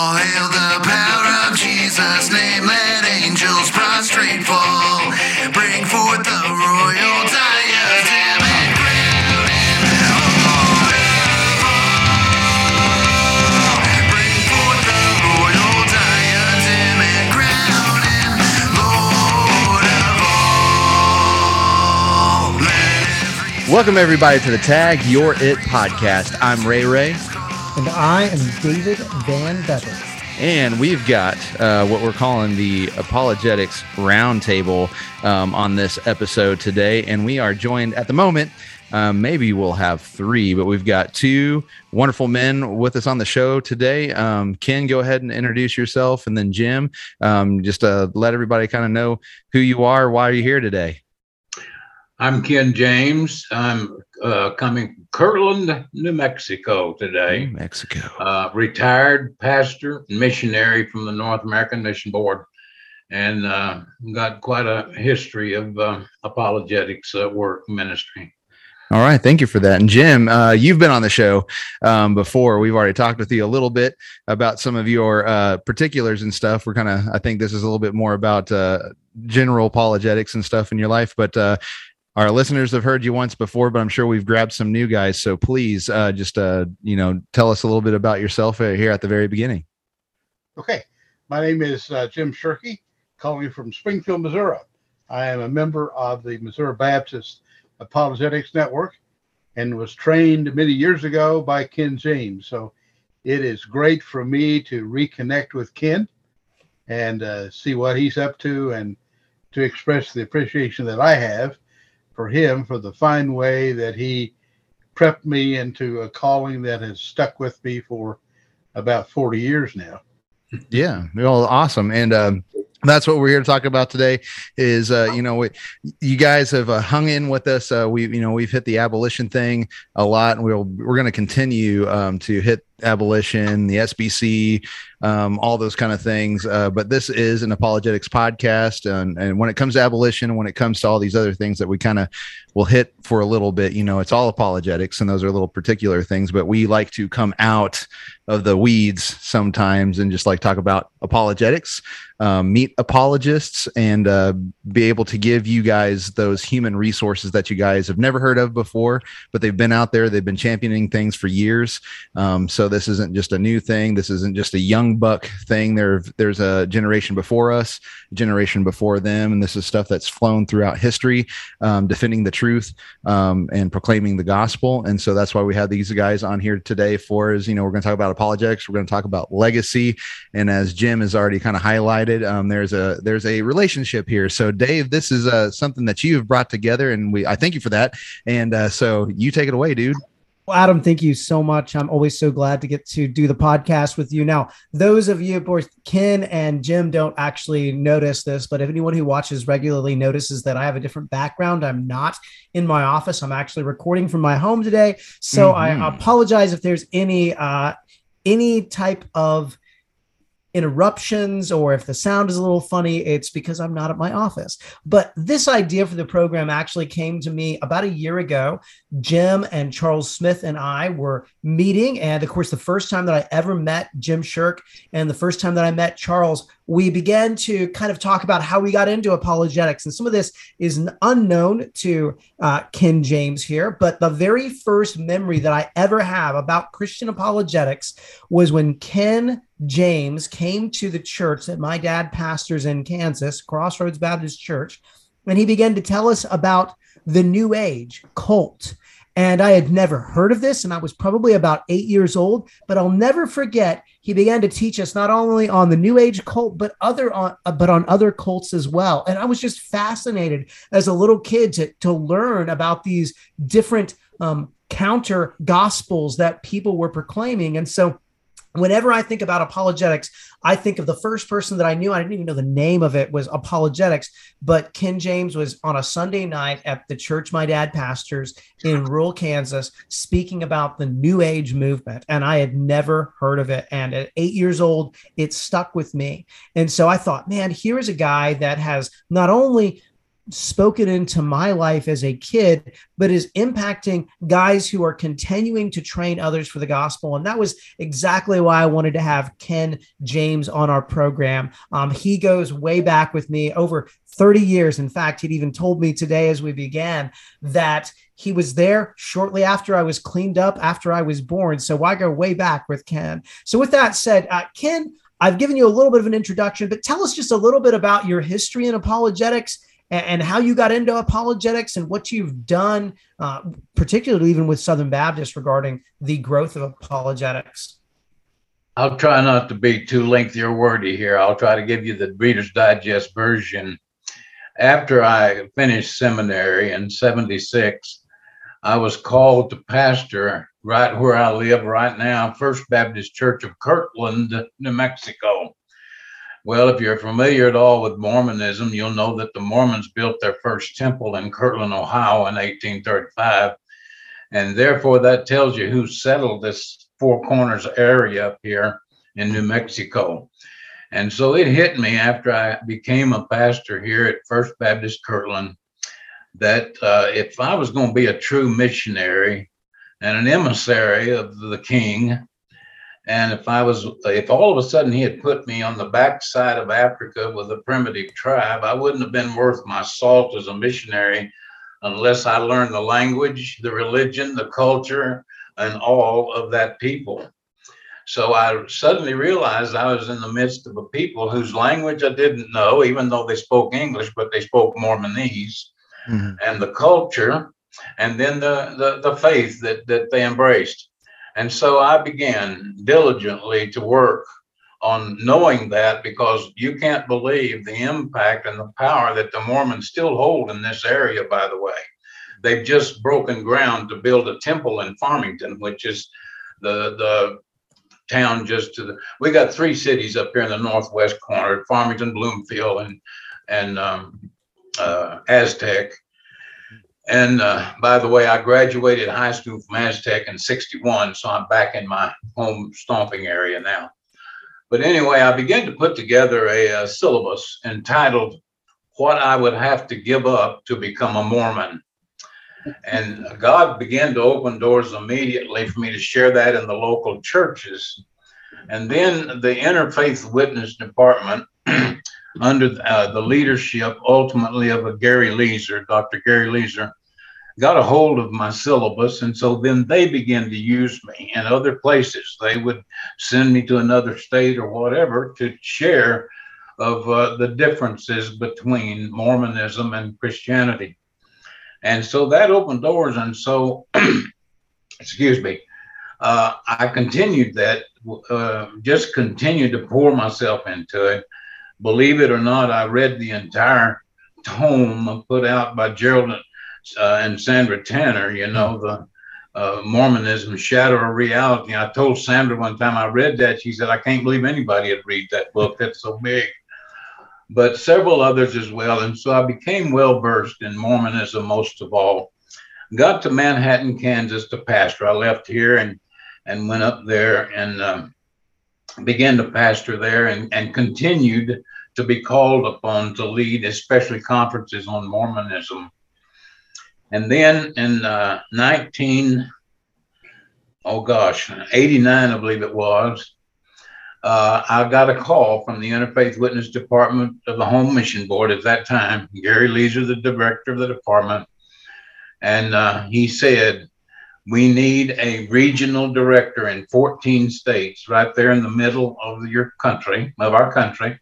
All hail the power of Jesus' name. Let angels prostrate fall. Bring forth the royal diadem and crown him Lord. Bring forth the royal diadem and crown Lord of all. Let every Welcome everybody to the Tag Your It podcast. I'm Ray Ray, And I am David Van Better. and we've got uh, what we're calling the Apologetics Roundtable um, on this episode today, and we are joined at the moment. Um, maybe we'll have three, but we've got two wonderful men with us on the show today. Um, Ken, go ahead and introduce yourself, and then Jim, um, just uh, let everybody kind of know who you are, why are you're here today. I'm Ken James. I'm uh, coming from Kirtland, New Mexico today. Mexico. Uh, retired pastor, missionary from the North American Mission Board, and uh, got quite a history of uh, apologetics uh, work ministry. All right, thank you for that. And Jim, uh, you've been on the show um, before. We've already talked with you a little bit about some of your uh, particulars and stuff. We're kind of, I think this is a little bit more about uh, general apologetics and stuff in your life. But uh, our listeners have heard you once before, but I'm sure we've grabbed some new guys. So please, uh, just uh, you know, tell us a little bit about yourself uh, here at the very beginning. Okay, my name is uh, Jim Shirkey, calling from Springfield, Missouri. I am a member of the Missouri Baptist Apologetics Network and was trained many years ago by Ken James. So it is great for me to reconnect with Ken and uh, see what he's up to and to express the appreciation that I have for him for the fine way that he prepped me into a calling that has stuck with me for about 40 years now. Yeah, well, awesome, and um, that's what we're here to talk about today. Is uh, you know, we, you guys have uh, hung in with us. Uh, we, you know, we've hit the abolition thing a lot, and we'll we're going to continue um, to hit abolition, the SBC, um, all those kind of things. Uh, but this is an apologetics podcast, and, and when it comes to abolition, when it comes to all these other things that we kind of will hit for a little bit, you know, it's all apologetics, and those are little particular things. But we like to come out of the weeds sometimes and just like talk about apologetics, um, meet apologists, and uh, be able to give you guys those human resources that you guys have never heard of before, but they've been out there, they've been championing things for years. Um, so this isn't just a new thing. This isn't just a young buck thing. There, there's a generation before us, generation before them, and this is stuff that's flown throughout history, um, defending the truth um, and proclaiming the gospel. And so that's why we have these guys on here today. For is you know we're going to talk about apologetics, we're going to talk about legacy, and as Jim has already kind of highlighted, um, there's a there's a relationship here. So Dave, this is uh, something that you have brought together, and we I thank you for that. And uh, so you take it away, dude. Well, Adam, thank you so much. I'm always so glad to get to do the podcast with you. Now, those of you, course, Ken and Jim don't actually notice this, but if anyone who watches regularly notices that I have a different background, I'm not in my office. I'm actually recording from my home today. So Mhm. I apologize if there's any uh, any type of interruptions or if the sound is a little funny, it's because I'm not at my office. But this idea for the program actually came to me about a year ago. Jim and Charles Smith and I were meeting. And of course, the first time that I ever met Jim Shirk and the first time that I met Charles, we began to kind of talk about how we got into apologetics. And some of this is unknown to uh, Ken James here. But the very first memory that I ever have about Christian apologetics was when Ken James came to the church that my dad pastors in Kansas, Crossroads Baptist Church, and he began to tell us about the New Age cult. And I had never heard of this, and I was probably about eight years old. But I'll never forget. He began to teach us not only on the New Age cult, but other on, uh, but on other cults as well. And I was just fascinated as a little kid to to learn about these different um, counter gospels that people were proclaiming. And so whenever I think about apologetics, I think of the first person that I knew. I didn't even know the name of it was apologetics, but Ken James was on a Sunday night at the church my dad pastors in rural Kansas speaking about the New Age movement. And I had never heard of it. And at eight years old, it stuck with me. And so I thought, man, here is a guy that has not only spoken into my life as a kid, but is impacting guys who are continuing to train others for the gospel. And that was exactly why I wanted to have Ken James on our program. Um, he goes way back with me over 30 years. In fact, he'd even told me today as we began that he was there shortly after I was cleaned up, after I was born. So I go way back with Ken. So, with that said, uh, Ken, I've given you a little bit of an introduction, but tell us just a little bit about your history in apologetics and, and how you got into apologetics and what you've done, uh, particularly even with Southern Baptist regarding the growth of apologetics. I'll try not to be too lengthy or wordy here. I'll try to give you the Reader's Digest version. After I finished seminary in 76, I was called to pastor right where I live right now, First Baptist Church of Kirtland, New Mexico. Well, if you're familiar at all with Mormonism, you'll know that the Mormons built their first temple in Kirtland, Ohio in 1835. And therefore, that tells you who settled this Four Corners area up here in New Mexico. And so it hit me after I became a pastor here at First Baptist Kirtland that uh, if I was going to be a true missionary and an emissary of the king, and if I was, if all of a sudden he had put me on the backside of Africa with a primitive tribe, I wouldn't have been worth my salt as a missionary unless I learned the language, the religion, the culture, and all of that people. So I suddenly realized I was in the midst of a people whose language I didn't know, even though they spoke English, but they spoke Mormonese Mhm. and the culture, and then the, the, the faith that, that they embraced. And so I began diligently to work on knowing that because you can't believe the impact and the power that the Mormons still hold in this area, by the way. They've just broken ground to build a temple in Farmington, which is the, the town just to the, we got three cities up here in the northwest corner, Farmington, Bloomfield, and, and, um, uh, Aztec. And uh, by the way, I graduated high school from Aztec in 61, so I'm back in my home stomping area now. But anyway, I began to put together a, a syllabus entitled What I Would Have to Give Up to Become a Mormon. And God began to open doors immediately for me to share that in the local churches. And then the Interfaith Witness Department under uh, the leadership ultimately of a Gary Leazer, Dr. Gary Leazer, got a hold of my syllabus. And so then they began to use me in other places. They would send me to another state or whatever to share of uh, the differences between Mormonism and Christianity. And so that opened doors. And so, excuse me, uh, I continued that, uh, just continued to pour myself into it believe it or not, I read the entire tome put out by Gerald uh, and Sandra Tanner, you know, the uh, Mormonism, Shadow or Reality. I told Sandra one time I read that. She said, I can't believe anybody had read that book. That's so big. But several others as well. And so I became well versed in Mormonism most of all. Got to Manhattan, Kansas to pastor. I left here and, and went up there and um, began to pastor there and, and continued to be called upon to lead, especially conferences on Mormonism. And then in uh, 19, oh gosh, 89, I believe it was, uh, I got a call from the Interfaith Witness Department of the Home Mission Board at that time. Gary Leazer, the director of the department, and uh, he said, we need a regional director in 14 states, right there in the middle of your country, of our country.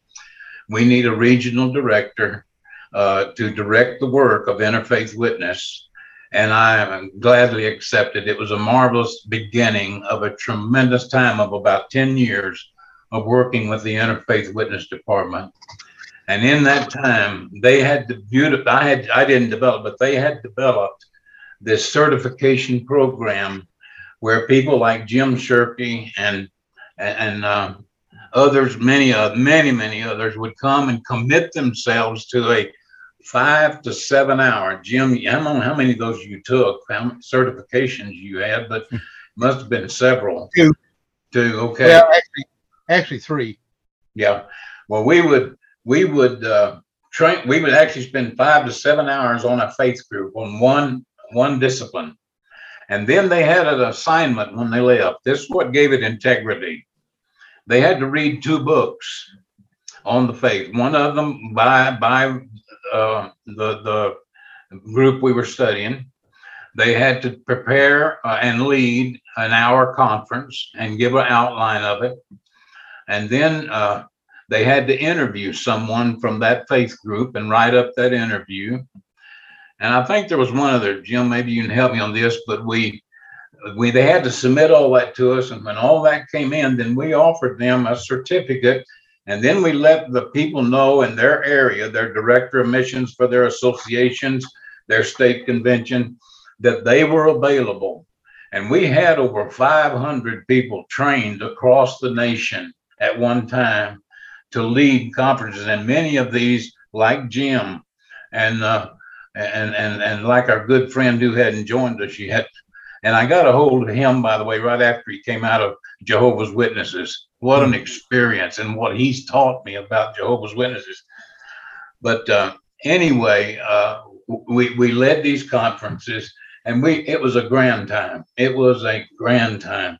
We need a regional director uh, to direct the work of Interfaith Witness. And I gladly accepted. It was a marvelous beginning of a tremendous time of about 10 years of working with the Interfaith Witness Department. And in that time, they had the beautiful, I had, I didn't develop, but they had developed this certification program where people like Jim Shirkey and and uh, others, many uh, many many others would come and commit themselves to a five to seven hour. Jim, I don't know how many of those you took, how many certifications you had, but must have been several. Two. Two. Okay. Yeah, actually, actually three. Yeah. Well, we would we would uh, train. We would actually spend five to seven hours on a faith group on one one discipline, and then they had an assignment when they left. This is what gave it integrity. They had to read two books on the faith. One of them by by uh, the the group we were studying. They had to prepare uh, and lead an hour conference and give an outline of it, and then uh, they had to interview someone from that faith group and write up that interview. And I think there was one other, Jim, maybe you can help me on this, but we we they had to submit all that to us. And when all that came in, then we offered them a certificate. And then we let the people know in their area, their director of missions for their associations, their state convention, that they were available. And we had over 500 people trained across the nation at one time to lead conferences, and many of these, like Jim, and uh, and and and like our good friend who hadn't joined us yet. And I got a hold of him, by the way, right after he came out of Jehovah's Witnesses. What an experience, and what he's taught me about Jehovah's Witnesses. But uh, anyway, uh, we we led these conferences, and we it was a grand time. It was a grand time,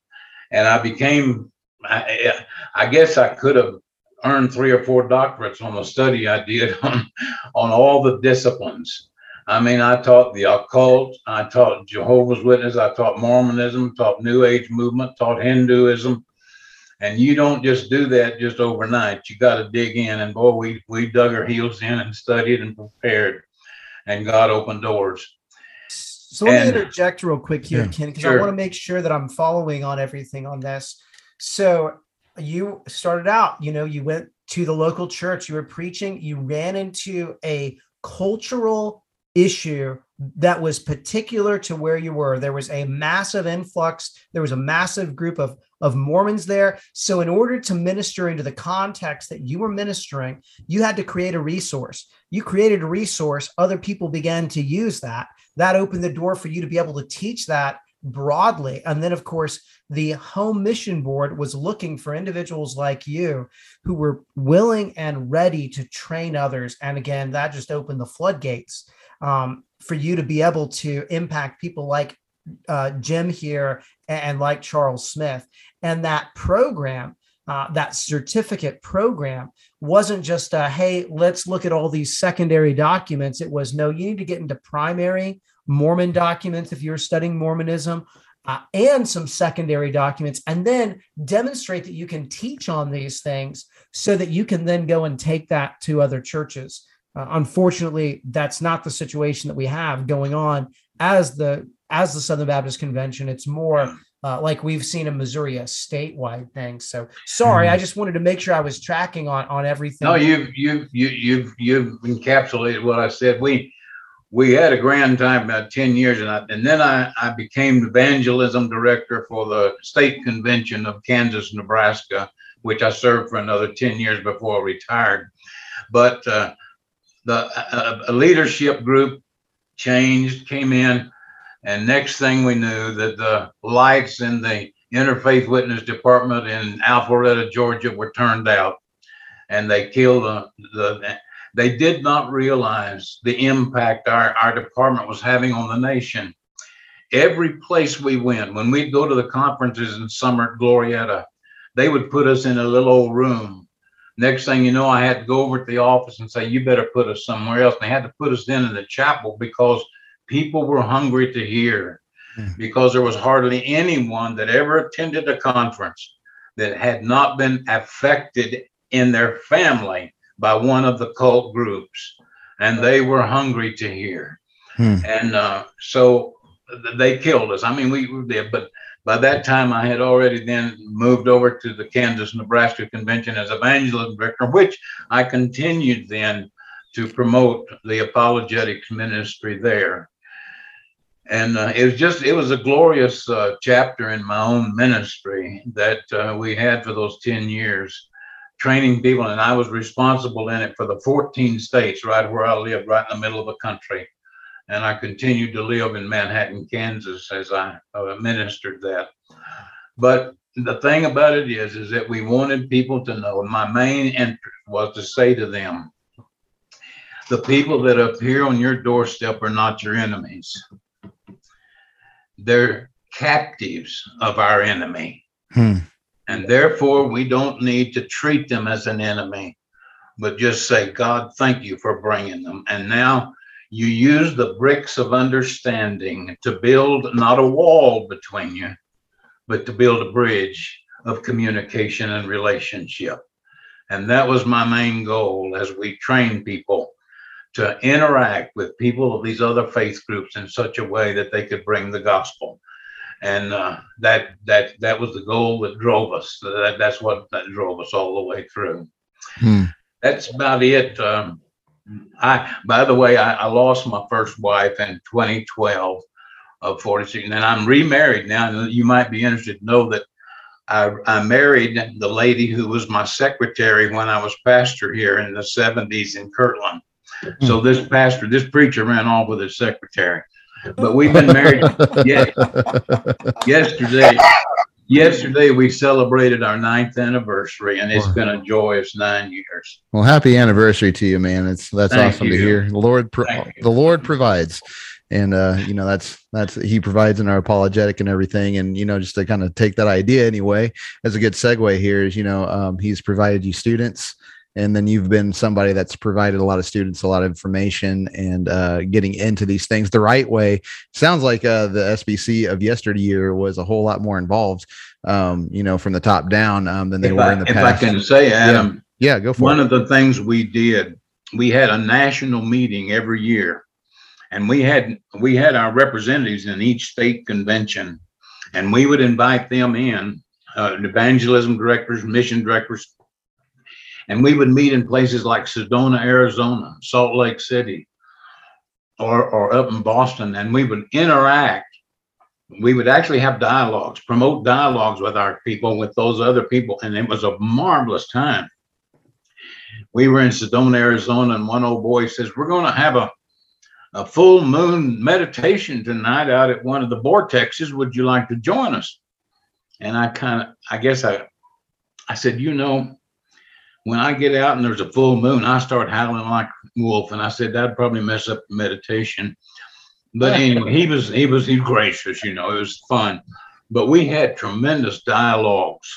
and I became. I, I guess I could have earned three or four doctorates on the study I did on, on all the disciplines. I mean, I taught the occult, I taught Jehovah's Witness, I taught Mormonism, taught New Age movement, taught Hinduism. And you don't just do that just overnight. You got to dig in. And boy, we we dug our heels in and studied and prepared, and God opened doors. So let And- me interject real quick here, Yeah, Ken, because I want to make sure that I'm following on everything on this. So you started out, you know, you went to the local church, you were preaching, you ran into a cultural issue that was particular to where you were. There was a massive influx, there was a massive group of of Mormons there. So in order to minister into the context that you were ministering, you had to create a resource. You created a resource, other people began to use that that opened the door for you to be able to teach that broadly. And then, of course, the Home Mission Board was looking for individuals like you who were willing and ready to train others. And again, that just opened the floodgates um, for you to be able to impact people like uh, Jim here and, and like Charles Smith. And that program, uh, that certificate program, wasn't just a hey, let's look at all these secondary documents. It was no, you need to get into primary Mormon documents if you're studying Mormonism. Uh, and some secondary documents, and then demonstrate that you can teach on these things so that you can then go and take that to other churches. Uh, unfortunately, that's not the situation that we have going on as the as the Southern Baptist Convention. It's more uh, like we've seen in Missouri, a statewide thing. So sorry, I just wanted to make sure I was tracking on on everything. No, you've you've you you've you've encapsulated what I said. We we had a grand time about 10 years and I, and then I, I became the evangelism director for the state convention of Kansas, Nebraska, which I served for another 10 years before I retired. But uh, the a, a leadership group changed, came in, and next thing we knew that the lights in the interfaith witness department in Alpharetta, Georgia were turned out and they killed the, the they did not realize the impact our, our department was having on the nation. Every place we went, when we'd go to the conferences in summer at Glorieta, they would put us in a little old room. Next thing you know, I had to go over to the office and say, You better put us somewhere else. And they had to put us in in the chapel because people were hungry to hear, Hmm. because there was hardly anyone that ever attended a conference that had not been affected in their family by one of the cult groups, and they were hungry to hear. Hmm. And uh, so th- they killed us. I mean, we we did, but by that time I had already then moved over to the Kansas Nebraska Convention as evangelism director, which I continued then to promote the apologetics ministry there. And uh, it was just, it was a glorious uh, chapter in my own ministry that uh, we had for those 10 years training people, and I was responsible in it for the 14 states, right where I lived, right in the middle of the country. And I continued to live in Manhattan, Kansas, as I uh, ministered that. But the thing about it is, is that we wanted people to know. My main interest was to say to them, the people that appear on your doorstep are not your enemies. They're captives of our enemy. Hmm. And therefore, we don't need to treat them as an enemy, but just say, God, thank you for bringing them. And now you use the bricks of understanding to build not a wall between you, but to build a bridge of communication and relationship. And that was my main goal as we train people to interact with people of these other faith groups in such a way that they could bring the gospel. And uh, that that that was the goal that drove us. That, that's what that drove us all the way through. Hmm. That's about it. Um, I, by the way, I, I lost my first wife in 2012 of uh, 46, and I'm remarried now. And you might be interested to know that I, I married the lady who was my secretary when I was pastor here in the 70s in Kirtland. So hmm. this pastor, this preacher ran off with his secretary. But we've been married yesterday. Yesterday we celebrated our ninth anniversary, and it's Wow. been a joyous nine years. Well, happy anniversary to you, man. It's that's Thank awesome to hear. The Lord, pro- the Lord provides, and uh, you know that's that's He provides in our apologetic and everything. And you know, just to kind of take that idea anyway, as a good segue here is you know um, He's provided you students, and then you've been somebody that's provided a lot of students a lot of information and uh, getting into these things the right way. Sounds like uh, the SBC of yesteryear was a whole lot more involved, um, you know, from the top down um, than they If were I, in the if I past. can say, Adam, yeah, go for one it. of the things we did, we had a national meeting every year. And we had, we had our representatives in each state convention. And we would invite them in, uh, evangelism directors, mission directors. And we would meet in places like Sedona, Arizona, Salt Lake City, or, or up in Boston, and we would interact. We would actually have dialogues, promote dialogues with our people, with those other people, and it was a marvelous time we were in Sedona, Arizona, and one old boy says, We're going to have a, a full moon meditation tonight out at one of the vortexes. Would you like to join us? And I kind of, I guess I, I said, You know, when I get out and there's a full moon, I start howling like wolf. And I said, That'd probably mess up the meditation. But anyway, he was, he was, gracious, you know, it was fun. But we had tremendous dialogues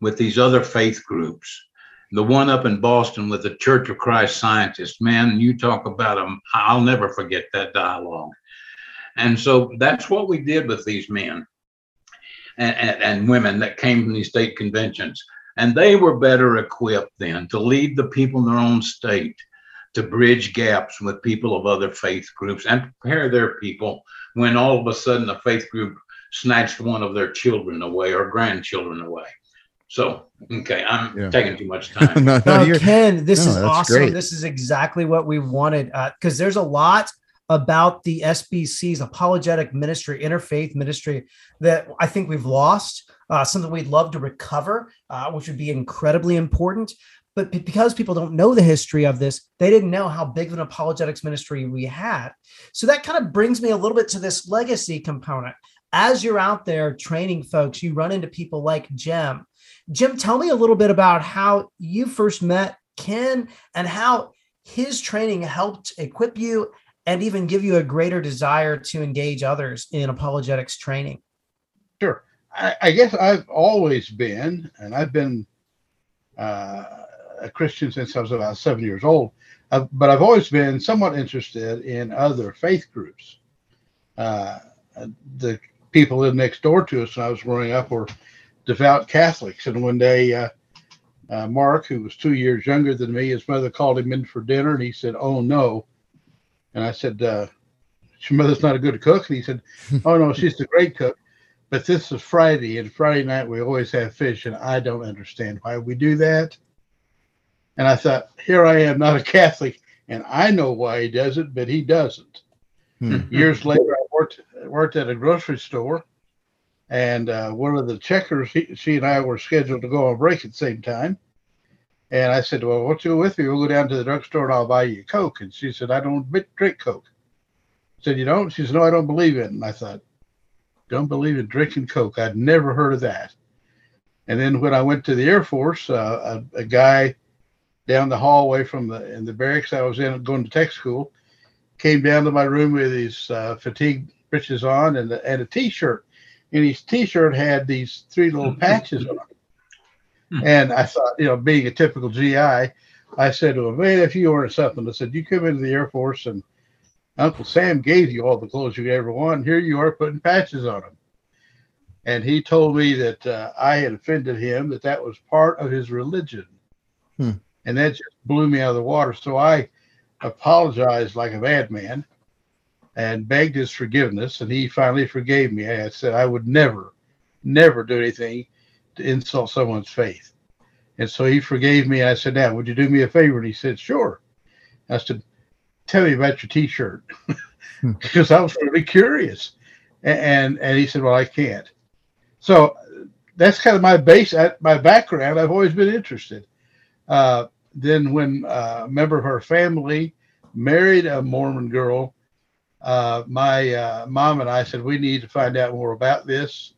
with these other faith groups the one up in Boston with the Church of Christ scientists, man, you talk about them. I'll never forget that dialogue. And so that's what we did with these men and, and, and women that came from these state conventions. And they were better equipped then to lead the people in their own state, to bridge gaps with people of other faith groups and prepare their people when all of a sudden a faith group snatched one of their children away or grandchildren away. So, okay, I'm Yeah. taking too much time. no, no, No, Ken, this no, is awesome. great. This is exactly what we wanted uh, because there's a lot about the SBC's apologetic ministry, interfaith ministry that I think we've lost. Uh, something we'd love to recover, uh, which would be incredibly important. But because people don't know the history of this, they didn't know how big of an apologetics ministry we had. So that kind of brings me a little bit to this legacy component. As you're out there training folks, you run into people like Jim. Jim, tell me a little bit about how you first met Ken and how his training helped equip you and even give you a greater desire to engage others in apologetics training. Sure. I, I guess I've always been, and I've been uh, a Christian since I was about seven years old, uh, but I've always been somewhat interested in other faith groups. Uh, the people lived next door to us when I was growing up were devout Catholics, and one day, uh, uh, Mark, who was two years younger than me, his mother called him in for dinner, and he said, "Oh no," and I said, uh, "Your mother's not a good cook," and he said, "Oh no, she's a great cook." But this is Friday, and Friday night we always have fish, and I don't understand why we do that. And I thought, here I am, not a Catholic, and I know why he does it, but he doesn't. Hmm. Years later, I worked worked at a grocery store, and uh, one of the checkers, he, she and I were scheduled to go on break at the same time. And I said, "Well, won't you go with me? We'll go down to the drugstore and I'll buy you a Coke." And she said, "I don't drink Coke." I said, "You don't?" She said, "No, I don't believe in it." And I thought, "Don't believe in drinking Coke? I'd never heard of that." And then when I went to the Air Force, uh, a, a guy down the hallway from the in the barracks I was in going to tech school. Came down to my room with his uh, fatigue breeches on and, and a t-shirt. And his t-shirt had these three little patches on it. And I thought, you know, being a typical GI, I said to him, man, if you order something, I said, you come into the Air Force and Uncle Sam gave you all the clothes you ever wanted. Here you are putting patches on them. And he told me that uh, I had offended him, that that was part of his religion. Hmm. And that just blew me out of the water. So I apologized like a bad man and begged his forgiveness. And he finally forgave me. I said I would never, never do anything to insult someone's faith. And so he forgave me. I said, Now, would you do me a favor? And he said, Sure. I said, Tell me about your t shirt because I was really curious. And, and he said, Well, I can't. So that's kind of my base, my background. I've always been interested. Uh, then, when uh, a member of her family married a Mormon girl, uh, my uh, mom and I said, We need to find out more about this.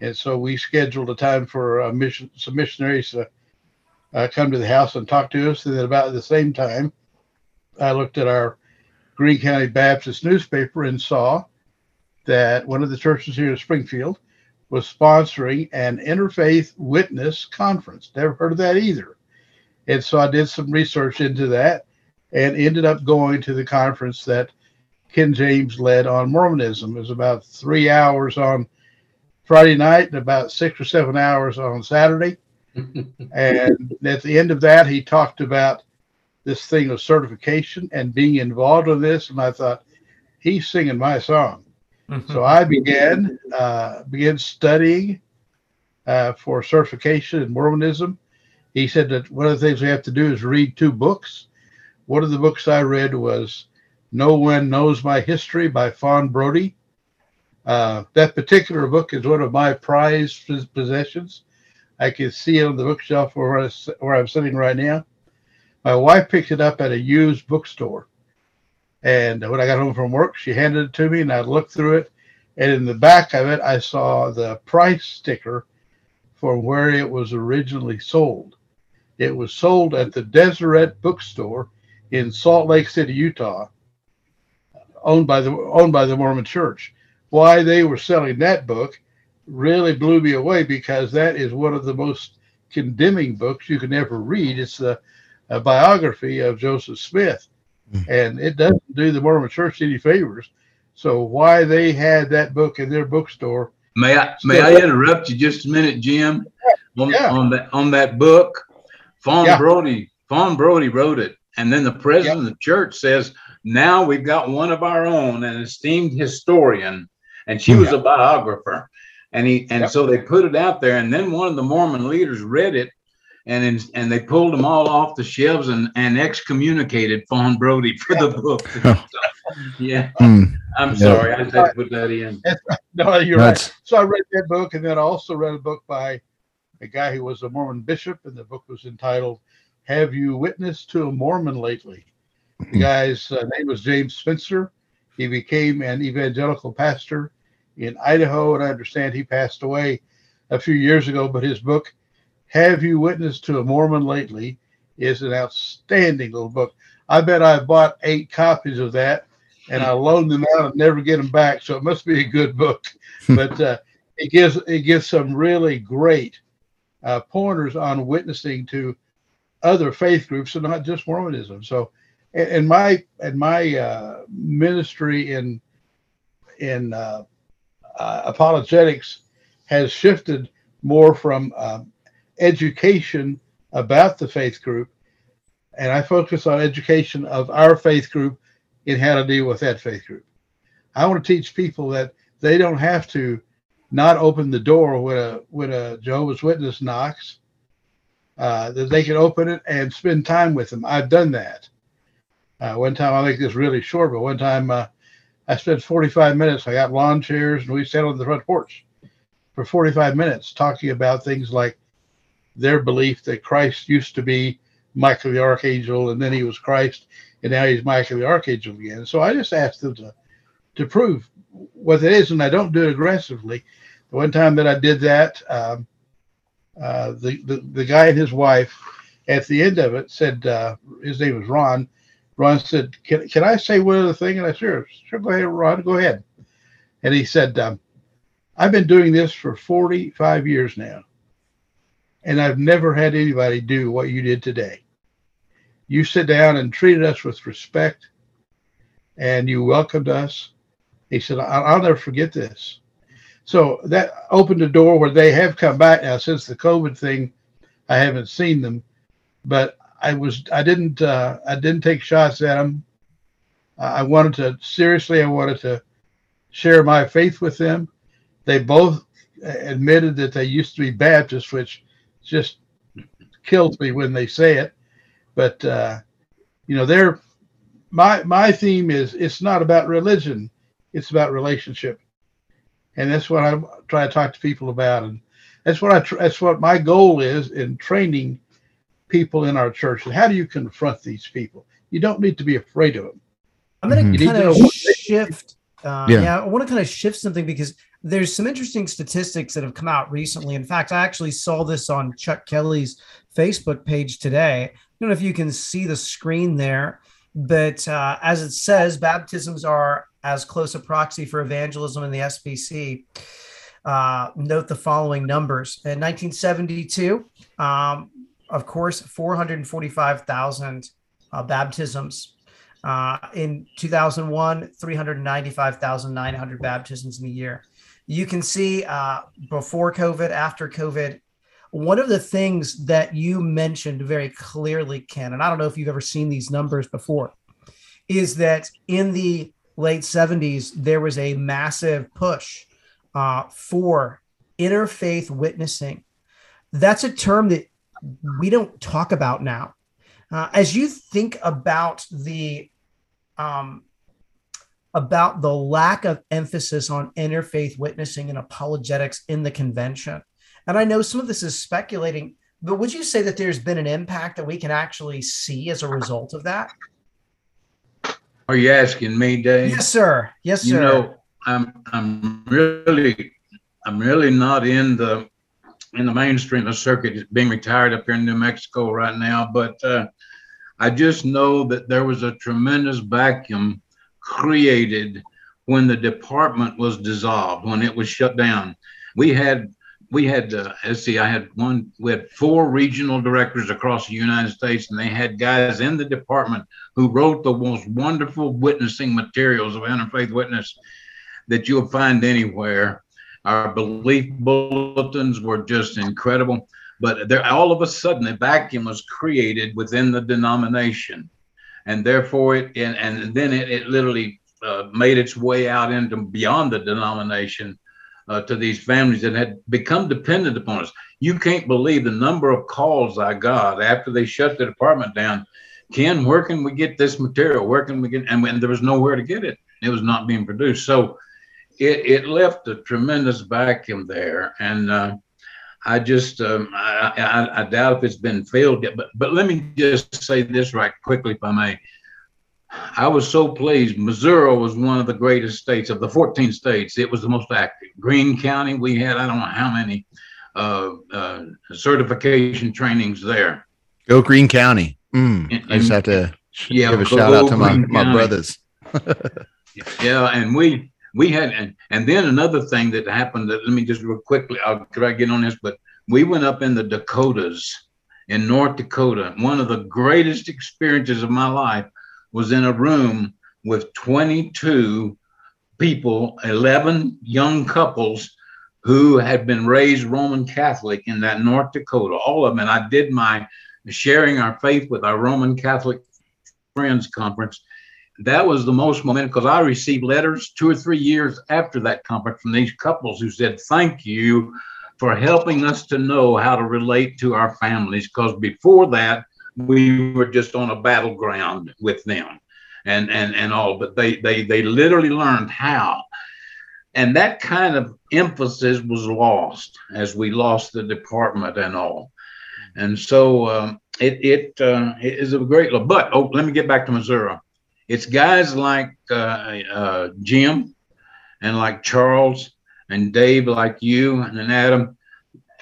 And so we scheduled a time for a mission, some missionaries to uh, come to the house and talk to us. And then about the same time, I looked at our Greene County Baptist newspaper and saw that one of the churches here in Springfield was sponsoring an interfaith witness conference. Never heard of that either. And so I did some research into that and ended up going to the conference that Ken James led on Mormonism. It was about three hours on Friday night and about six or seven hours on Saturday. and at the end of that, he talked about this thing of certification and being involved in this. And I thought, he's singing my song. So I began uh, began studying uh, for certification in Mormonism. He said that one of the things we have to do is read two books. One of the books I read was "No One Knows My History" by Fawn Brodie. Uh, that particular book is one of my prized possessions. I can see it on the bookshelf where, I, where I'm sitting right now. My wife picked it up at a used bookstore. And when I got home from work, she handed it to me and I looked through it. And in the back of it, I saw the price sticker for where it was originally sold. It was sold at the Deseret Bookstore in Salt Lake City, Utah, owned by the owned by the Mormon Church. Why they were selling that book really blew me away because that is one of the most condemning books you can ever read. It's a, a biography of Joseph Smith, hmm. and it doesn't do the Mormon Church any favors. So why they had that book in their bookstore? May I may I interrupt you just a minute, Jim? On, Yeah. on that on that book, Fawn Yeah. Brodie, Fawn Brodie wrote it, and then the president of the church says, "Now we've got one of our own, an esteemed historian, and she was a biographer." And he and Yep. so they put it out there, and then one of the Mormon leaders read it, and in, and they pulled them all off the shelves and and excommunicated Fawn Brodie for the book. yeah, Hmm. I'm Yeah. sorry, I had to put that in. No, you're right. So I read that book, and then I also read a book by a guy who was a Mormon bishop, and the book was entitled "Have You Witnessed to a Mormon Lately?" The guy's uh, name was James Spencer. He became an evangelical pastor in Idaho, and I understand he passed away a few years ago. But his book, "Have You Witnessed to a Mormon Lately?" is an outstanding little book. I bet I bought eight copies of that, and I loaned them out and never get them back. So it must be a good book. but uh, it gives it gives some really great uh, pointers on witnessing to other faith groups and not just Mormonism. So, in, in my in my uh, ministry in in uh, uh, apologetics has shifted more from um, education about the faith group, and I focus on education of our faith group in how to deal with that faith group. I want to teach people that they don't have to not open the door when a when a Jehovah's Witness knocks. Uh, that they can open it and spend time with them. I've done that. Uh, one time, I'll make this really short, but one time uh, I spent 45 minutes. I got lawn chairs and we sat on the front porch for 45 minutes talking about things like their belief that Christ used to be Michael the Archangel and then he was Christ and now he's Michael the Archangel again. So I just asked them to to prove what it is, and I don't do it aggressively. The one time that I did that, um, uh, the, the the guy and his wife at the end of it said uh, his name was Ron. Ron said, "Can can I say one other thing?" And I said, sure, sure, go ahead, Ron, go ahead. And he said, um, "I've been doing this for 45 years now, and I've never had anybody do what you did today. You sit down and treated us with respect, and you welcomed us." He said, "I'll, I'll never forget this." So that opened the door where they have come back now since the COVID thing. I haven't seen them, but I was I didn't uh, I didn't take shots at them. I wanted to seriously. I wanted to share my faith with them. They both admitted that they used to be Baptists, which just kills me when they say it. But uh, you know, they're my my theme is it's not about religion; it's about relationship, and that's what I try to talk to people about. And that's what I tr- that's what my goal is in training people in our church. And how do you confront these people? You don't need to be afraid of them. I'm going. You to kind of shift. Uh, Yeah. yeah. I want to kind of shift something because there's some interesting statistics that have come out recently. In fact, I actually saw this on Chuck Kelley's Facebook page today. I don't know if you can see the screen there, but uh, as it says, baptisms are as close a proxy for evangelism in the SBC. Uh, note the following numbers. In 1972, um, of course, 445,000 uh, baptisms. Uh, in 2001, 395,900 baptisms in a year. You can see uh, before COVID, after COVID, one of the things that you mentioned very clearly, Ken, and I don't know if you've ever seen these numbers before, is that in the late 70s, there was a massive push uh, for interfaith witnessing. That's a term that we don't talk about now. Uh, as you think about the um, about the lack of emphasis on interfaith witnessing and apologetics in the convention, and I know some of this is speculating, but would you say that there's been an impact that we can actually see as a result of that? Are you asking me, Dave? Yes, sir. Yes, sir. you know i'm i'm really i'm really not in the in the mainstream of circuit It's being retired up here in new mexico right now but uh, i just know that there was a tremendous vacuum created when the department was dissolved when it was shut down we had we had uh, let's see i had one we had four regional directors across the united states and they had guys in the department who wrote the most wonderful witnessing materials of interfaith witness that you'll find anywhere. Our belief bulletins were just incredible, but there all of a sudden a vacuum was created within the denomination, and therefore it and, and then it, it literally uh, made its way out into beyond the denomination uh, to these families that had become dependent upon us. You can't believe the number of calls I got after they shut the department down. Ken, where can we get this material? Where can we get? And there was nowhere to get it, it was not being produced. So it, it left a tremendous vacuum there. And uh, I just, um, I, I, I doubt if it's been filled yet. But, but let me just say this right quickly, if I may. I was so pleased. Missouri was one of the greatest states of the 14 states. It was the most active. Greene County, we had I don't know how many uh, uh, certification trainings there. Go Greene County. Mm, And- I just have to Yeah, give a shout out to my, Greene my County. brothers. Yeah, and we we had and, and then another thing that happened that let me just real quickly I'll try to get on this, but we went up in the Dakotas in North Dakota. One of the greatest experiences of my life was in a room with 22 people, 11 young couples who had been raised Roman Catholic in that North Dakota, all of them. And I did my sharing our faith with our Roman Catholic Friends Conference that was the most momentum because I received letters two or three years after that conference from these couples who said, Thank you for helping us to know how to relate to our families. Because before that, we were just on a battleground with them and and and all, but they they they literally learned how. And that kind of emphasis was lost as we lost the department and all. And so um, it it, uh, it is a great but oh let me get back to Missouri it's guys like uh, uh, Jim and like Charles and Dave, like you and Adam,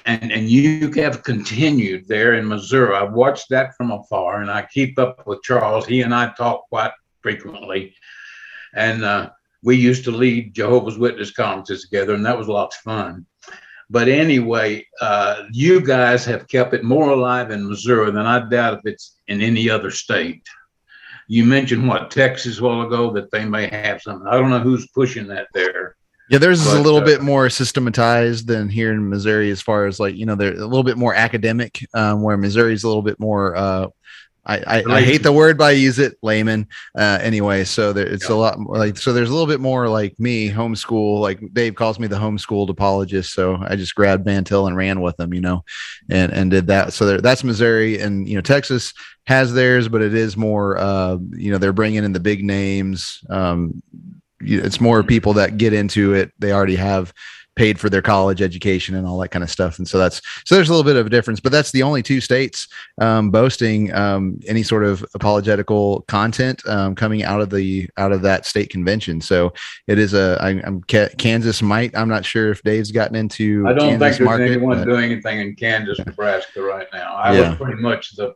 and and you have continued there in Missouri. I've watched that from afar, and I keep up with Charles. He and I talk quite frequently, and uh, we used to lead Jehovah's Witness conferences together, and that was lots of fun. But anyway, uh, you guys have kept it more alive in Missouri than I doubt if it's in any other state. You mentioned what Texas a while ago that they may have something. I don't know who's pushing that there. Yeah, theirs is a little uh, bit more systematized than here in Missouri, as far as like you know, they're a little bit more academic. Um, where Missouri is a little bit more. Uh, I, I, I hate the word, but I use it layman. Uh, anyway, so there, it's Yeah. a lot more like so. There's a little bit more like me homeschool. Like Dave calls me the homeschooled apologist, so I just grabbed Mantil and ran with them, you know, and and did that. So there, that's Missouri, and you know Texas has theirs, but it is more. Uh, you know, they're bringing in the big names. Um, it's more people that get into it they already have paid for their college education and all that kind of stuff and so that's so there's a little bit of a difference but that's the only two states um, boasting um, any sort of apologetical content um, coming out of the out of that state convention so it is a I, i'm kansas might i'm not sure if dave's gotten into I don't kansas think there's market, anyone but- doing anything in Kansas, Nebraska right now. I Yeah. was pretty much the,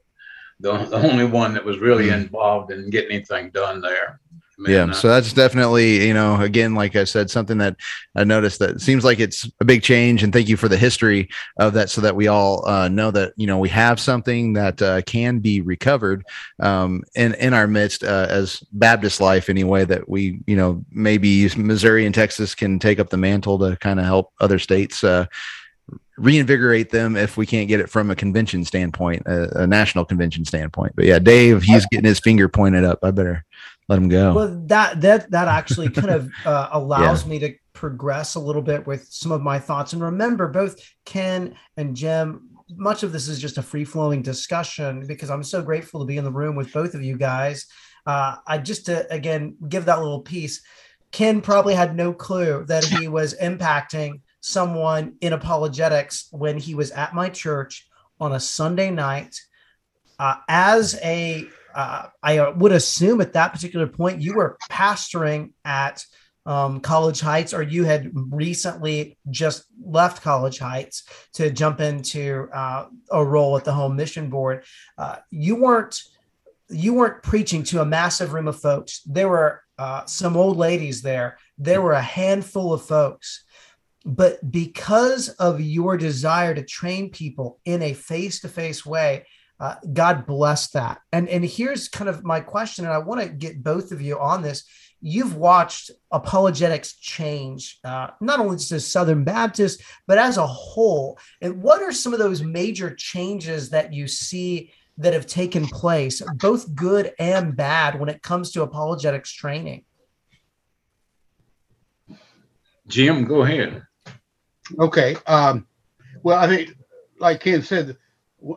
the the only one that was really Mm. involved in getting anything done there. I mean, yeah uh, so that's definitely you know again like i said something that i noticed that seems like it's a big change and thank you for the history of that so that we all uh, know that you know we have something that uh, can be recovered um, in in our midst uh, as baptist life anyway that we you know maybe missouri and texas can take up the mantle to kind of help other states uh, reinvigorate them if we can't get it from a convention standpoint a, a national convention standpoint. But yeah dave he's getting his finger pointed up. I better let him go Well, that that that actually kind of uh, allows me to progress a little bit with some of my thoughts. And remember, both Ken and Jim, much of this is just a free flowing discussion because I'm so grateful to be in the room with both of you guys. Uh, I just to again give that little piece. Ken probably had no clue that he was impacting someone in apologetics when he was at my church on a Sunday night uh, as a uh, I uh, would assume at that particular point you were pastoring at um, College Heights, or you had recently just left College Heights to jump into uh, a role at the Home Mission Board. Uh, you weren't you weren't preaching to a massive room of folks. There were uh, some old ladies there. There were a handful of folks. But because of your desire to train people in a face to face way, uh, God bless that. And and here's kind of my question, and I want to get both of you on this. You've watched apologetics change, uh, not only just as Southern Baptist, but as a whole. And what are some of those major changes that you see that have taken place, both good and bad, when it comes to apologetics training? Jim, go ahead. Okay. Um, well, I think, like Ken said, w-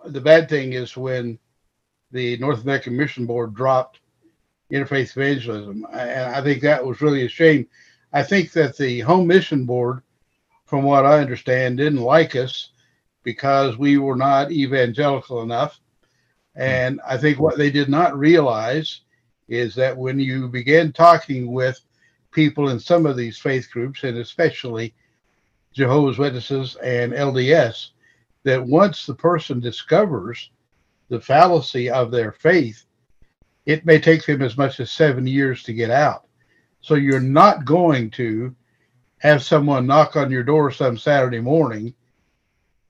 the bad thing is when the North American Mission Board dropped interfaith evangelism. And I think that was really a shame. I think that the Home Mission Board, from what I understand, didn't like us because we were not evangelical enough. And I think what they did not realize is that when you begin talking with people in some of these faith groups, and especially Jehovah's Witnesses and LDS, that once the person discovers the fallacy of their faith, it may take them as much as seven years to get out. So you're not going to have someone knock on your door some Saturday morning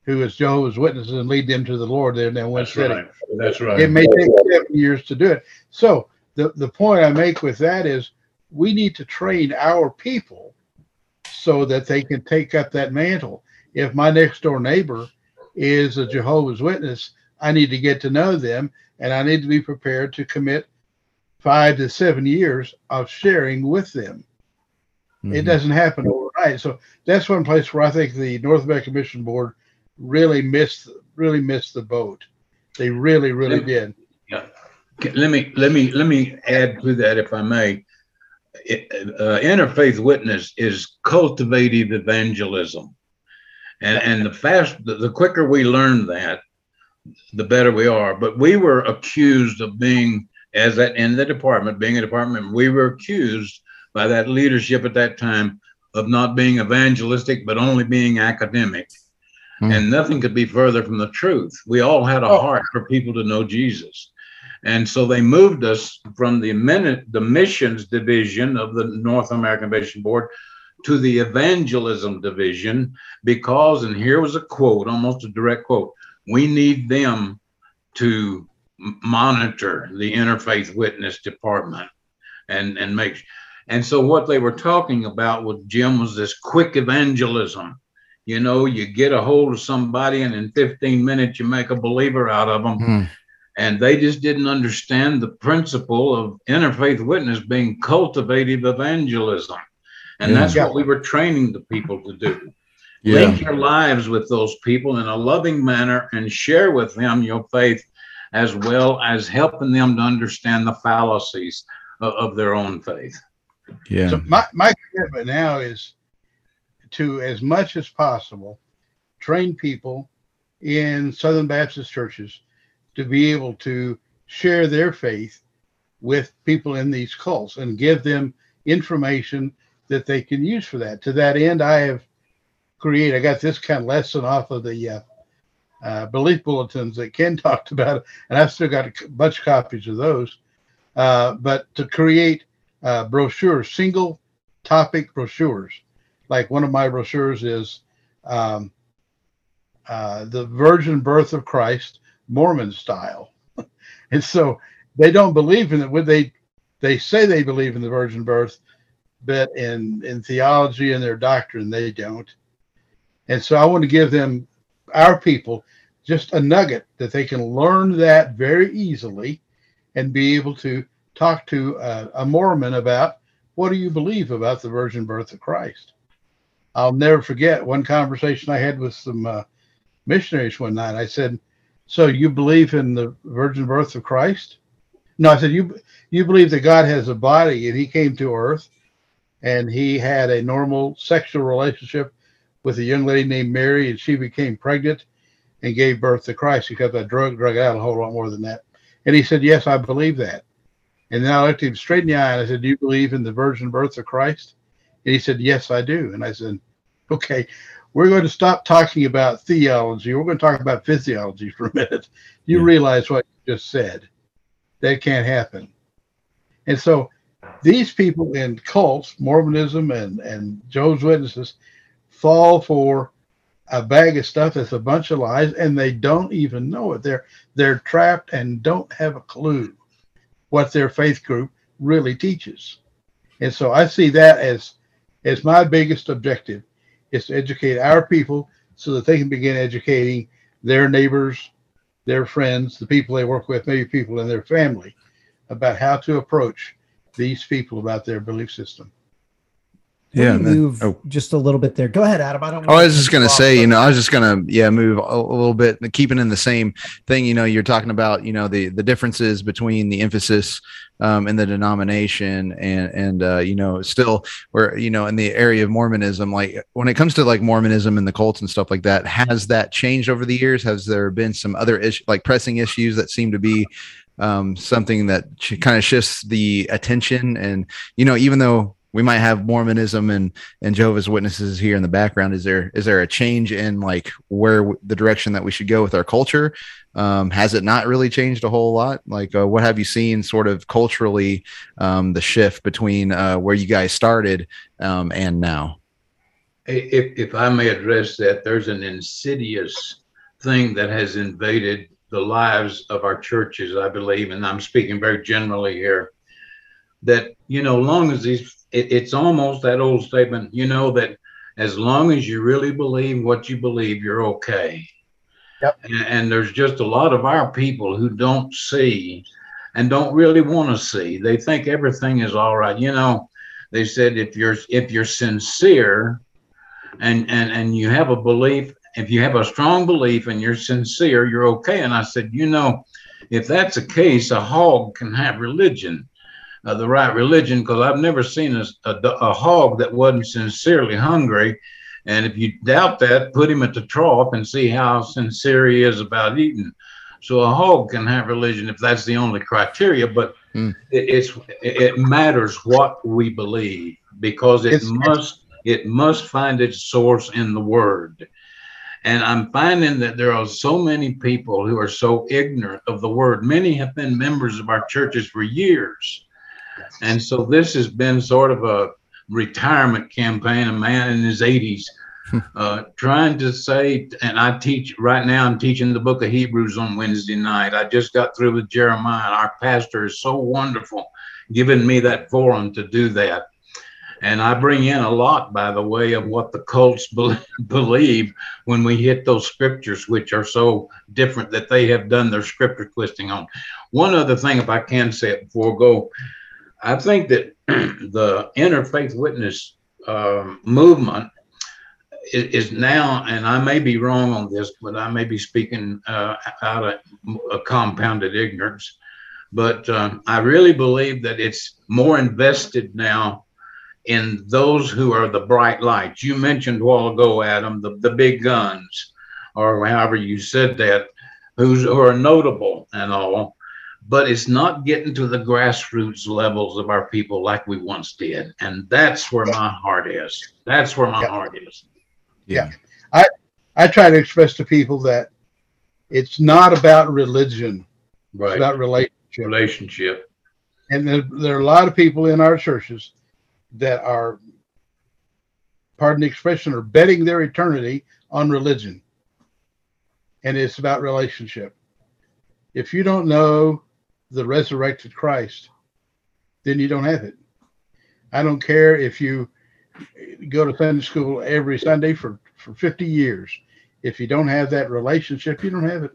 who is Jehovah's Witnesses and lead them to the Lord there in that one That's sitting. right. That's right. It may take seven years to do it. So the, the point I make with that is we need to train our people so that they can take up that mantle. If my next door neighbor is a Jehovah's Witness, I need to get to know them and I need to be prepared to commit five to seven years of sharing with them. It Mhm. doesn't happen overnight. So that's one place where I think the North American Mission Board really missed really missed the boat. They really, really did. Yeah. Let me let me let me add to that, if I may. It- uh, interfaith witness is cultivative evangelism, and and the fast the, the quicker we learn that, the better we are. But we were accused of being, as that in the department, being a department, we were accused by that leadership at that time of not being evangelistic, but only being academic. Hmm. And nothing could be further from the truth. We all had a Oh. heart for people to know Jesus. And so they moved us from the minute the missions division of the North American Mission Board to the evangelism division because, and here was a quote, almost a direct quote, we need them to monitor the interfaith witness department and and make and so what they were talking about with Jim was this quick evangelism. You know, you get a hold of somebody and in 15 minutes you make a believer out of them Hmm. and they just didn't understand the principle of interfaith witness being cultivative evangelism. And Yeah. that's what we were training the people to do. Yeah. Link your lives with those people in a loving manner and share with them your faith as well as helping them to understand the fallacies of, of their own faith. Yeah. So my, my commitment now is to, as much as possible, train people in Southern Baptist churches to be able to share their faith with people in these cults and give them information that they can use for that. To that end, I have created, I got this kind of lesson off of the uh, uh, belief bulletins that Ken talked about, and I've still got a bunch of copies of those. Uh, but to create uh, brochures, single topic brochures. Like one of my brochures is um, uh, the Virgin Birth of Christ, Mormon style, and so they don't believe in it. Would they? They say they believe in the virgin birth, but in in theology and their doctrine they don't. And so I want to give them, our people, just a nugget that they can learn that very easily, and be able to talk to a, a Mormon about what do you believe about the virgin birth of Christ? I'll never forget one conversation I had with some uh, missionaries one night. I said, "So you believe in the virgin birth of Christ?" No, I said, "You you believe that God has a body and He came to Earth, and He had a normal sexual relationship with a young lady named Mary, and she became pregnant and gave birth to Christ because I drug drug out a whole lot more than that." And he said, "Yes, I believe that." And then I looked him straight in the eye and I said, Do you believe in the virgin birth of Christ? And he said, Yes, I do. And I said, Okay, we're going to stop talking about theology. We're going to talk about physiology for a minute. You Yeah. realize what you just said. That can't happen. And so these people in cults, Mormonism and, and Jehovah's Witnesses, fall for a bag of stuff that's a bunch of lies and they don't even know it. They're they're trapped and don't have a clue what their faith group really teaches. And so I see that as as my biggest objective is to educate our people so that they can begin educating their neighbors, their friends, the people they work with, maybe people in their family about how to approach these people about their belief system. Yeah, me man. move Oh. just a little bit there. Go ahead, Adam. I don't. Oh, I was just gonna say, you know, I was just gonna, yeah, move a, a little bit, keeping in the same thing. You know, you're talking about, you know, the the differences between the emphasis um, in the denomination and and uh, you know, still where you know, in the area of Mormonism, like when it comes to like Mormonism and the cults and stuff like that, has that changed over the years? Has there been some other issue, like pressing issues that seem to be um, something that kind of shifts the attention? And you know, even though we might have Mormonism and and Jehovah's Witnesses here in the background. Is there is there a change in like where w- the direction that we should go with our culture? Um, has it not really changed a whole lot? Like, uh, what have you seen sort of culturally um, the shift between uh, where you guys started um, and now? If, if I may address that, there's an insidious thing that has invaded the lives of our churches, I believe, and I'm speaking very generally here. That, you know, long as these, it, it's almost that old statement, you know, that as long as you really believe what you believe, you're okay. Yep. And, and there's just a lot of our people who don't see and don't really want to see. They think everything is all right. You know, they said if you're if you're sincere and and and you have a belief if you have a strong belief and you're sincere you're okay. And i said you know if that's the case a hog can have religion uh, the right religion because i've never seen a, a, a hog that wasn't sincerely hungry. And if you doubt that put him at the trough and see how sincere he is about eating. So a hog can have religion if that's the only criteria but Hmm. it, it's it matters what we believe because it It's- must it must find its source in the word And I'm finding that there are so many people who are so ignorant of the word. Many have been members of our churches for years. And so this has been sort of a retirement campaign, a man in his 80s uh, trying to say, and I teach right now, I'm teaching the book of Hebrews on Wednesday night. I just got through with Jeremiah. Our pastor is so wonderful, giving me that forum to do that. And I bring in a lot, by the way, of what the cults believe when we hit those scriptures, which are so different that they have done their scripture twisting on. One other thing, if I can say it before I go, I think that the interfaith witness um, movement is, is now, and I may be wrong on this, but I may be speaking uh, out of a compounded ignorance. But um, I really believe that it's more invested now in those who are the bright lights. You mentioned a while ago, Adam, the, the big guns, or however you said that, who's who are notable and all. But it's not getting to the grassroots levels of our people like we once did. And that's where my heart is. That's where my Yeah. heart is. Yeah. I I try to express to people that it's not about religion, it's Right. about relationship. Relationship. And there, there are a lot of people in our churches that are, pardon the expression, are betting their eternity on religion. And it's about relationship. If you don't know the resurrected Christ, then you don't have it. I don't care if you go to Sunday school every Sunday for, for 50 years. If you don't have that relationship, you don't have it.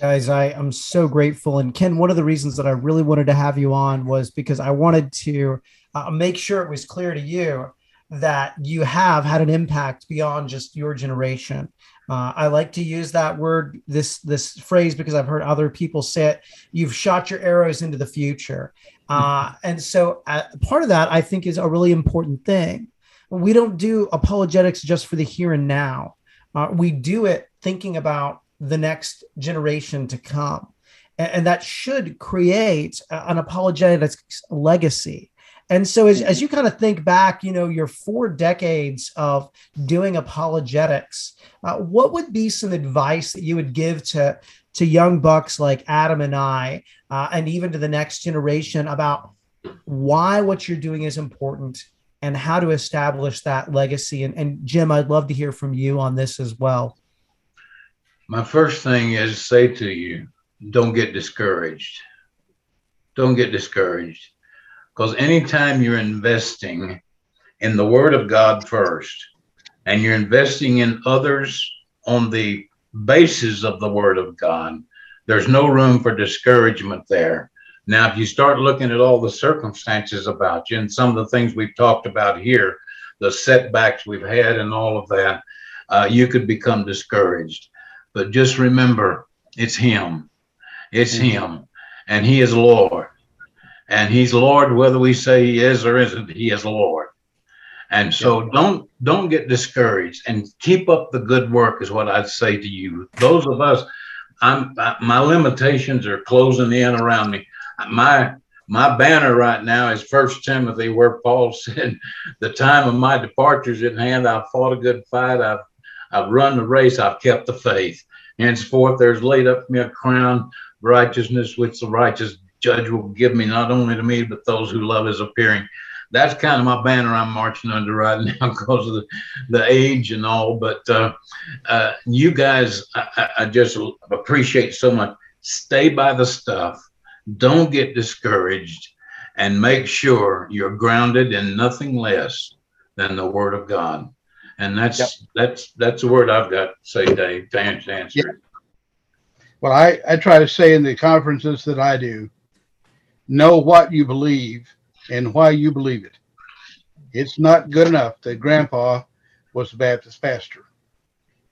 Guys i am so grateful. And ken one of the reasons that i really wanted to have you on was because i wanted to uh, make sure it was clear to you that you have had an impact beyond just your generation. Uh, i like to use that word this this phrase because i've heard other people say it you've shot your arrows into the future. Uh, and so uh, part of that i think is a really important thing. We don't do apologetics just for the here and now. Uh, we do it thinking about the next generation to come. And, and that should create an apologetics legacy. And so as, as you kind of think back, you know, your four decades of doing apologetics, uh, what would be some advice that you would give to, to young bucks like Adam and I, uh, and even to the next generation about why what you're doing is important and how to establish that legacy? And, and Jim, I'd love to hear from you on this as well. My first thing is to say to you, don't get discouraged. Don't get discouraged. Because anytime you're investing in the Word of God first, and you're investing in others on the basis of the Word of God, there's no room for discouragement there. Now, if you start looking at all the circumstances about you and some of the things we've talked about here, the setbacks we've had and all of that, uh, you could become discouraged. But just remember, it's Him. It's. Him. And He is Lord. And He's Lord whether we say He is or isn't, He is Lord. And so don't don't get discouraged and keep up the good work is what I'd say to you. Those of us, I'm my limitations are closing in around me. My my banner right now is First Timothy, where Paul said, "The time of my departure is at hand. I've fought a good fight. I've I've run the race. I've kept the faith. Henceforth, there's laid up for me a crown of righteousness, which the righteous judge will give me, not only to me, but those who love his appearing. That's kind of my banner I'm marching under right now because of the, the age and all. But uh, uh, you guys, I I just appreciate so much. Stay by the stuff. Don't get discouraged and make sure you're grounded in nothing less than the word of God. And that's Yep. that's that's the word I've got to say, Dave, to answer. answer. Well, I, I try to say in the conferences that I do, know what you believe and why you believe it. It's not good enough that grandpa was a Baptist pastor.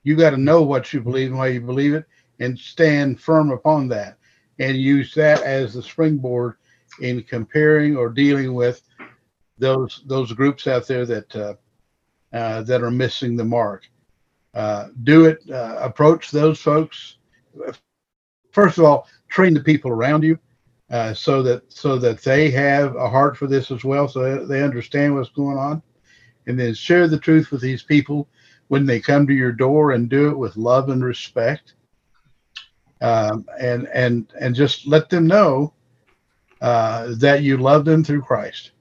You got to know what you believe and why you believe it and stand firm upon that and use that as the springboard in comparing or dealing with those those groups out there that uh, uh, that are missing the mark. Uh, do it. Uh, approach those folks first of all, train the people around you uh, so that so that they have a heart for this as well, so they understand what's going on, and then share the truth with these people when they come to your door and do it with love and respect. Um, and and and just let them know uh, that you love them through Christ.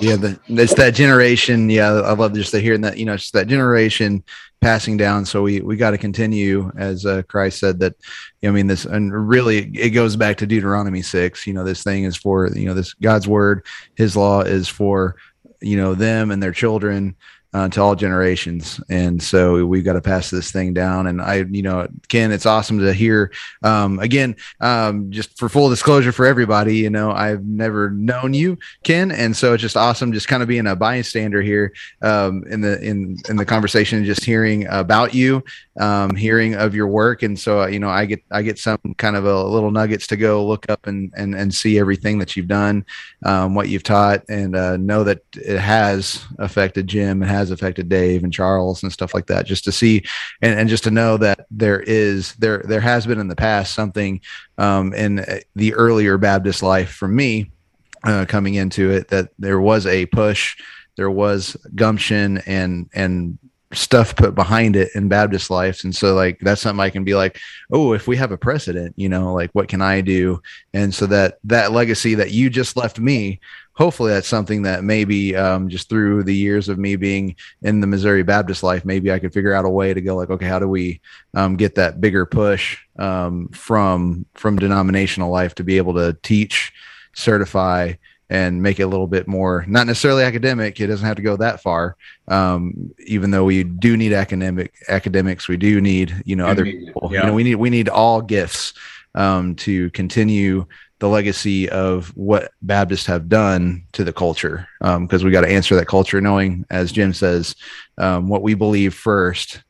Yeah the, it's that generation yeah i love just to hearing that you know it's that generation passing down. So we we got to continue as uh, christ said that i mean this and really it goes back to deuteronomy 6 you know this thing is for you know this god's word his law is for you know them and their children uh, to all generations. And so we've got to pass this thing down. And I, you know, Ken, it's awesome to hear. Um, again, um, just for full disclosure for everybody, you know, I've never known you, Ken, and so it's just awesome, just kind of being a bystander here um, in the in in the conversation, just hearing about you, um, hearing of your work, and so you know, I get I get some kind of a little nuggets to go look up and and and see everything that you've done, um, what you've taught, and uh, know that it has affected Jim. It has affected Dave and Charles and stuff like that. Just to see and, and just to know that there is there there has been in the past something um, in the earlier Baptist life for me uh, coming into it that there was a push, there was gumption and and stuff put behind it in Baptist life. And so like that's something I can be like, oh, if we have a precedent, you know, like what can I do? And so that that legacy that you just left me, hopefully that's something that maybe um, just through the years of me being in the Missouri Baptist life, maybe I could figure out a way to go like, okay, how do we um, get that bigger push um, from from denominational life to be able to teach, certify, and make it a little bit more not necessarily academic it doesn't have to go that far um, even though we do need academic academics we do need you know You other need people yeah. you know we need we need all gifts um, to continue the legacy of what baptists have done to the culture because we got to answer that culture knowing as jim says um, what we believe first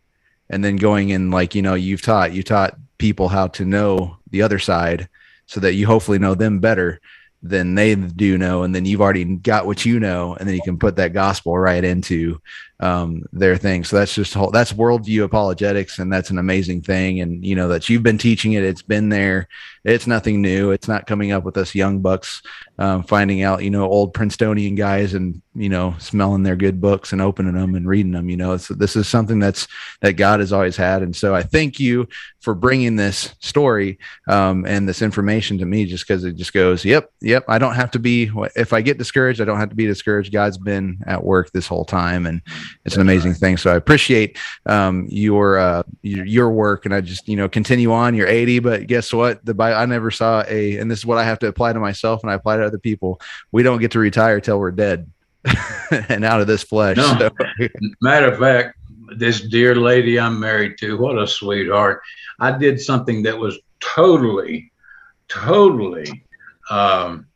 and then going in like you know you've taught you taught people how to know the other side so that you hopefully know them better than they do know and then you've already got what you know and then you can put that gospel right into um, their thing. So that's just whole, that's worldview apologetics and that's an amazing thing. And you know that you've been teaching it it's been there. It's nothing new. It's not coming up with us young bucks um, finding out you know old princetonian guys and you know smelling their good books and opening them and reading them you know. So this is something that's that god has always had. And so i thank you for bringing this story um, and this information to me just because it just goes yep yep i don't have to be if i get discouraged i don't have to be discouraged. God's been at work this whole time. And it's an amazing thing so i appreciate um, your, uh, your your work and i just you know continue on you're 80 but guess what the i never saw a and this is what i have to apply to myself and i apply to other people we don't get to retire till we're dead and out of this flesh No. so, Matter of fact, this dear lady I'm married to, what a sweetheart. I did something that was totally, totally um,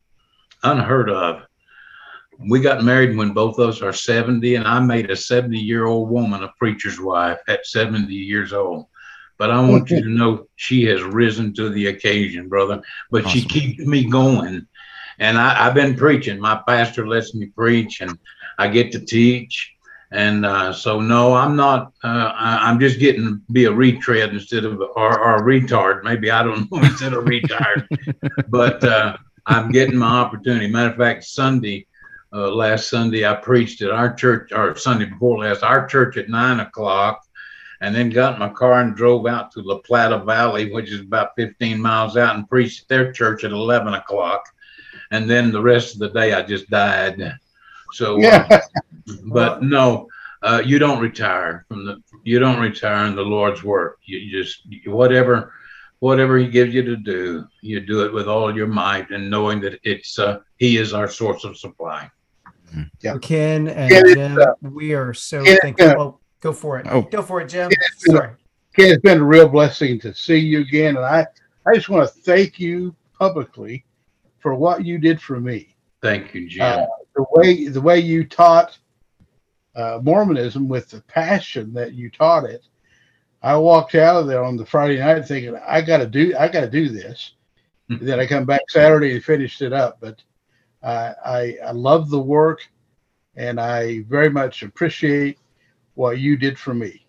unheard of. We got married when both of us are 70, and I made a 70 year old woman a preacher's wife at 70 years old. But I want you to know she has risen to the occasion, brother. But she keeps me going. And I, I've been preaching. My pastor lets me preach, and I get to teach. And uh, so, no, I'm not. Uh, I, I'm just getting to be a retread instead of or, or a retard. Maybe I don't know instead of retired. but uh, I'm getting my opportunity. Matter of fact, Sunday, uh, last Sunday, I preached at our church, or Sunday before last, our church at nine o'clock, and then got in my car and drove out to La Plata Valley, which is about 15 miles out, and preached at their church at 11 o'clock. And then the rest of the day, I just died. So, uh, Yeah. but no, uh, you don't retire from the. You don't retire in the Lord's work. You just whatever, whatever He gives you to do, you do it with all your might, and knowing that it's uh, He is our source of supply. Yeah. Ken and Ken, it's, Jim, we are so Ken, it's, thankful. uh, Oh, go for it. Oh. Go for it, Jim. it's, uh, Sorry. Ken, it's been a real blessing to see you again, and I, I just want to thank you publicly for what you did for me. Thank you, Jim. Uh, the way the way you taught uh, Mormonism with the passion that you taught it. I walked out of there on the Friday night thinking I got to do I got to do this. then I come back Saturday and finished it up. But uh, I I love the work, and I very much appreciate what you did for me.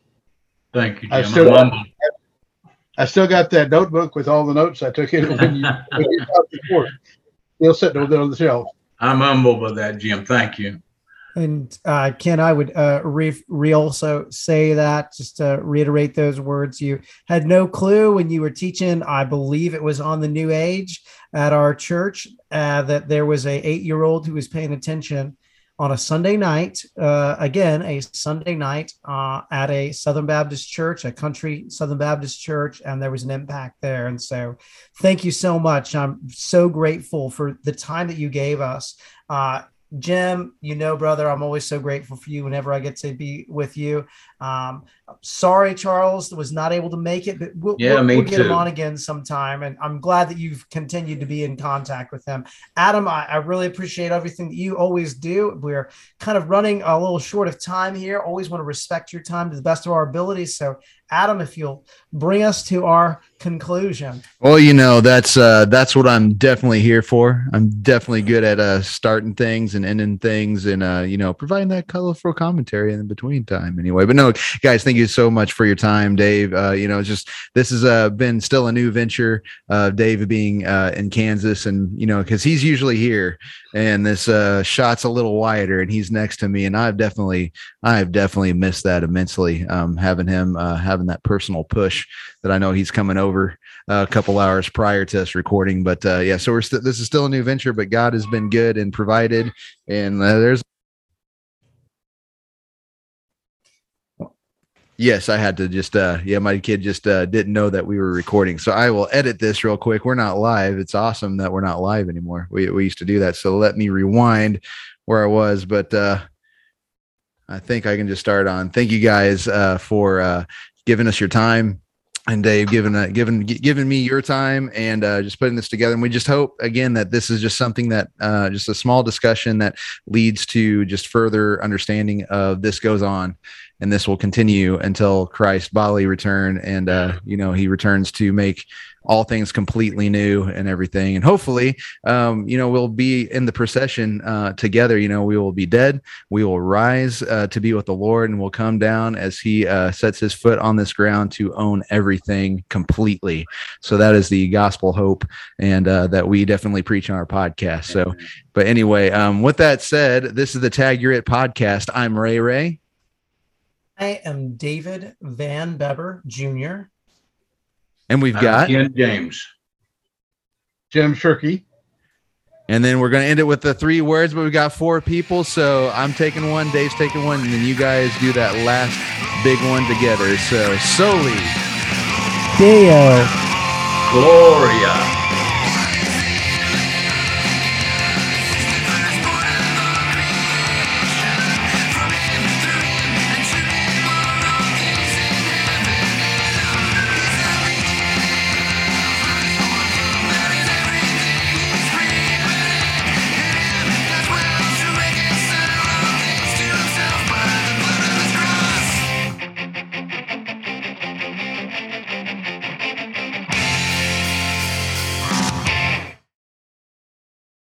Thank you, I Jim. still- I'm humbled. I still got that notebook with all the notes I took in when you, when you taught before. Still sitting over there on the shelf. I'm humbled by that, Jim. Thank you. And uh, Ken, I would uh, re, re also say that just to reiterate those words. You had no clue when you were teaching. I believe it was on the New Age at our church uh, that there was a eight year old who was paying attention on a Sunday night. Uh, again, a Sunday night uh, at a Southern Baptist church, a country Southern Baptist church, and there was an impact there. And so, thank you so much. I'm so grateful for the time that you gave us. Uh, Jim, you know, brother, I'm always so grateful for you whenever I get to be with you. Um, sorry, Charles was not able to make it, but we'll, Yeah, we'll, we'll get him on again sometime. And I'm glad that you've continued to be in contact with him. Adam, I, I really appreciate everything that you always do. We're kind of running a little short of time here. Always want to respect your time to the best of our abilities. So, Adam, if you'll bring us to our conclusion. Well, you know, that's uh that's what I'm definitely here for. I'm definitely good at uh starting things and ending things and uh, you know, providing that colorful commentary in between time anyway. But no, guys, thank you so much for your time, Dave. Uh, you know, just this has uh been still a new venture, uh Dave being uh in Kansas and you know, because he's usually here and this uh shot's a little wider and he's next to me and I've definitely I've definitely missed that immensely. Um having him uh having that personal push that I know he's coming over a couple hours prior to us recording. But yeah, so we're st- this is still a new venture, but God has been good and provided. And there's Yes, I had to just uh yeah, my kid just uh didn't know that we were recording. So I will edit this real quick. We're not live. It's awesome that we're not live anymore. We we used to do that. So let me rewind where I was, but uh I think I can just start on. Thank you guys uh for uh giving us your time and Dave given uh, given gi- giving me your time and uh, just putting this together. And we just hope again that this is just something that uh, just a small discussion that leads to just further understanding of this goes on, and this will continue until Christ bodily return and uh, you know he returns to make all things completely new and everything. And hopefully, um, you know, we'll be in the procession uh, together. You know, we will be dead. We will rise uh, to be with the Lord, and we'll come down as He uh, sets His foot on this ground to own everything completely. So that is the gospel hope, and uh, that we definitely preach on our podcast. So, but anyway, um, with that said, this is the Tag You're It podcast. I'm Ray Ray. I am David Van Beber Jr. And we've I'm got, Ken James. Jim Shirkey. and then we're gonna end it with the three words, but we've got four people. So I'm taking one, Dave's taking one, and then you guys do that last big one together. So Soli. Deo. Gloria.